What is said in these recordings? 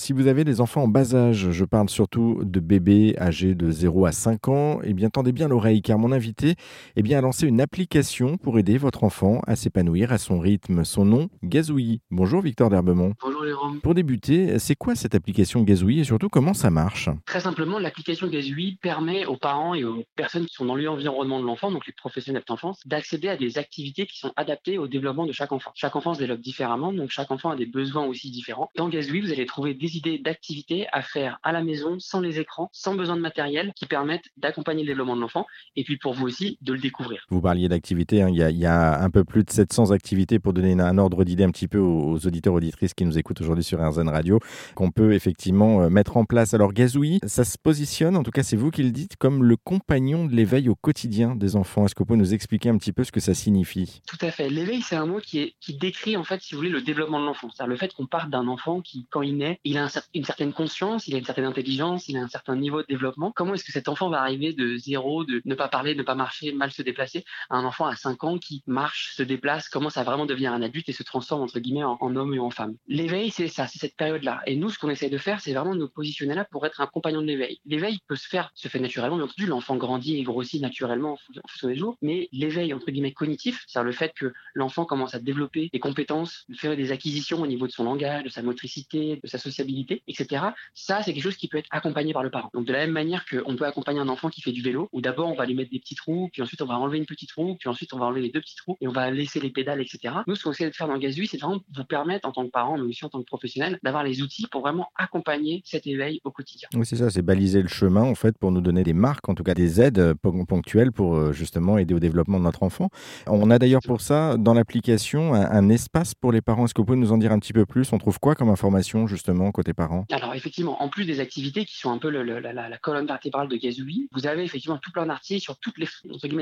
Si vous avez des enfants en bas âge, je parle surtout de bébés âgés de 0 à 5 ans, eh bien tendez bien l'oreille car mon invité eh bien, a lancé une application pour aider votre enfant à s'épanouir à son rythme. Son nom, Gazouille. Bonjour Victor Derbemont. Bonjour Jérôme. Pour débuter, c'est quoi cette application Gazouille et surtout comment ça marche Très simplement, l'application Gazouille permet aux parents et aux personnes qui sont dans l'environnement de l'enfant, donc les professionnels d'enfance, d'accéder à des activités qui sont adaptées au développement de chaque enfant. Chaque enfant se développe différemment, donc chaque enfant a des besoins aussi différents. Dans Gazouille, vous allez trouver des idées d'activités à faire à la maison, sans les écrans, sans besoin de matériel, qui permettent d'accompagner le développement de l'enfant et puis pour vous aussi de le découvrir. Vous parliez d'activités, hein. il, y a un peu plus de 700 activités pour donner un ordre d'idée un petit peu aux, auditeurs auditrices qui nous écoutent aujourd'hui sur RZN Radio, qu'on peut effectivement euh, mettre en place. Alors Gazouille, ça se positionne, en tout cas c'est vous qui le dites, comme le compagnon de l'éveil au quotidien des enfants. Est-ce que vous pouvez nous expliquer un petit peu ce que ça signifie? Tout à fait. L'éveil, c'est un mot qui, est, qui décrit en fait, si vous voulez, le développement de l'enfant. C'est-à-dire le fait qu'on parte d'un enfant qui, quand il naît, il a une certaine conscience, il a une certaine intelligence, il a un certain niveau de développement. Comment est-ce que cet enfant va arriver de zéro, de ne pas parler, ne pas marcher, mal se déplacer, à un enfant à 5 ans qui marche, se déplace, commence à vraiment devenir un adulte et se transforme entre guillemets en, homme et en femme? L'éveil, c'est ça, c'est cette période-là. Et nous, ce qu'on essaie de faire, c'est vraiment de nous positionner là pour être un compagnon de l'éveil. L'éveil peut se faire, se fait naturellement, bien entendu, l'enfant grandit et grossit naturellement en fonction des jours, mais l'éveil entre guillemets cognitif, c'est-à-dire le fait que l'enfant commence à développer des compétences, faire des acquisitions au niveau de son langage, de sa motricité, de sa sociabilité, etc. Ça, c'est quelque chose qui peut être accompagné par le parent. Donc de la même manière qu'on peut accompagner un enfant qui fait du vélo, où d'abord on va lui mettre des petits trous, puis ensuite on va enlever une petite roue, puis ensuite on va enlever les deux petits trous et on va laisser les pédales, etc. Nous, ce qu'on essaie de faire dans Gazui, c'est vraiment vous permettre en tant que parent, mais aussi en tant que professionnel, d'avoir les outils pour vraiment accompagner cet éveil au quotidien. Oui, c'est ça, c'est baliser le chemin en fait pour nous donner des marques, en tout cas des aides euh, ponctuelles pour euh, justement aider au développement de notre enfant. On a d'ailleurs pour ça dans l'application un, espace pour les parents. Est-ce que vous pouvez nous en dire un petit peu plus? On trouve quoi comme information justement côté Alors effectivement, en plus des activités qui sont un peu la, colonne vertébrale de Gazoubi, vous avez effectivement tout plein d'articles sur tous les,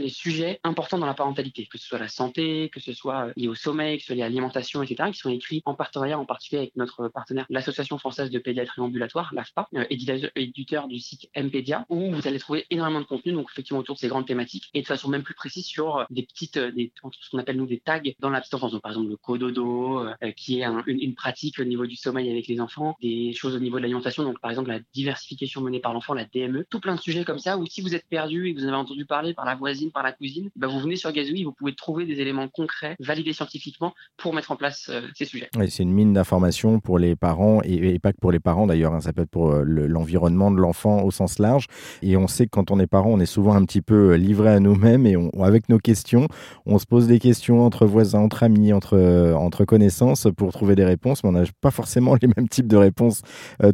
les sujets importants dans la parentalité, que ce soit la santé, que ce soit lié au sommeil, que ce soit lié à l'alimentation, etc., qui sont écrits en partenariat en particulier avec notre partenaire, l'Association française de pédiatrie ambulatoire, l'AFPA, euh, éditeur du site MPedia, où vous allez trouver énormément de contenu, donc effectivement autour de ces grandes thématiques, et de façon même plus précise sur des petites, euh, des, ce qu'on appelle nous des tags dans la. Donc, par exemple, le cododo, euh, qui est une, pratique au niveau du sommeil avec les enfants, des choses au niveau de l'alimentation, donc par exemple la diversification menée par l'enfant, la DME, tout plein de sujets comme ça, où si vous êtes perdu et que vous avez entendu parler par la voisine, par la cousine, bah vous venez sur Gazouille, vous pouvez trouver des éléments concrets, validés scientifiquement, pour mettre en place euh, ces sujets. C'est une mine d'informations pour les parents, et, pas que pour les parents d'ailleurs, hein, ça peut être pour euh, l'environnement de l'enfant au sens large. Et on sait que quand on est parent, on est souvent un petit peu livré à nous-mêmes, et avec nos questions, on se pose des questions entre voisins, entre amis, entre, euh, entre connaissances pour trouver des réponses, mais on n'a pas forcément les mêmes types de réponses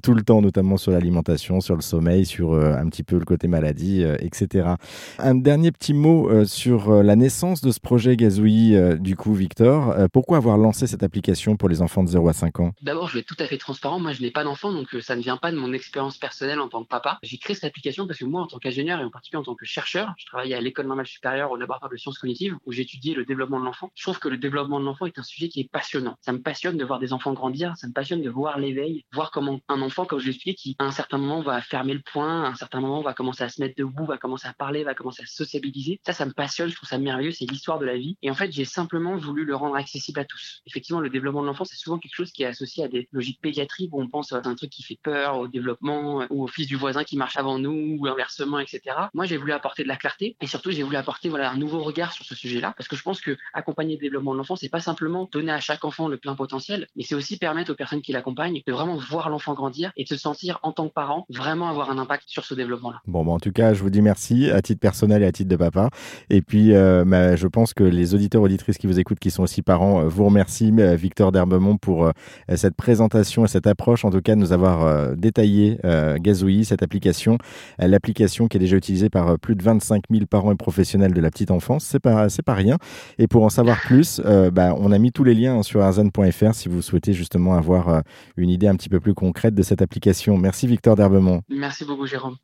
tout le temps, notamment sur l'alimentation, sur le sommeil, sur un petit peu le côté maladie, etc. Un dernier petit mot sur la naissance de ce projet Gazouille, du coup, Victor. pourquoi avoir lancé cette application pour les enfants de 0 à 5 ans? D'abord, je vais être tout à fait transparent. Moi, je n'ai pas d'enfant, donc ça ne vient pas de mon expérience personnelle en tant que papa. J'ai créé cette application parce que moi, en tant qu'ingénieur et en particulier en tant que chercheur, je travaillais à l'école normale supérieure au laboratoire de sciences cognitives où j'étudiais le développement de l'enfant. Je trouve que le développement de l'enfant est un sujet qui est passionnant. Ça me passionne de voir des enfants grandir, ça me passionne de voir l'éveil, voir comment un enfant, comme je l'expliquais, qui à un certain moment va fermer le poing, à un certain moment va commencer à se mettre debout, va commencer à parler, va commencer à sociabiliser. Ça, ça me passionne, je trouve ça merveilleux, c'est l'histoire de la vie. Et en fait, j'ai simplement voulu le rendre accessible à tous. Effectivement, le développement de l'enfant, c'est souvent quelque chose qui est associé à des logiques pédiatriques où on pense à un truc qui fait peur au développement ou au fils du voisin qui marche avant nous ou inversement, etc. Moi, j'ai voulu apporter de la clarté et surtout, j'ai voulu apporter voilà un nouveau regard sur ce sujet-là parce que je pense que accompagner le développement de l'enfant, c'est pas simplement donner à chaque enfant le plein potentiel, mais c'est aussi permettre aux personnes qui l'accompagnent de vraiment voir l'enfant grandir et de se sentir en tant que parent vraiment avoir un impact sur ce développement-là. Bon, en tout cas, je vous dis merci à titre personnel et à titre de papa. Et puis, euh, bah, je pense que les auditeurs auditrices qui vous écoutent, qui sont aussi parents, euh, vous remercient, euh, Victor Derbemont, pour cette présentation et cette approche, en tout cas, de nous avoir détaillé Gazouille, cette application, l'application qui est déjà utilisée par plus de 25 000 parents et professionnels de la petite enfance. C'est pas, pas rien. Et pour en savoir plus, bah, on a mis tous les liens sur arzan.fr si vous souhaitez justement avoir une idée un petit peu plus concrète de cette application. Merci Victor Derbemont. Merci beaucoup, Jérôme.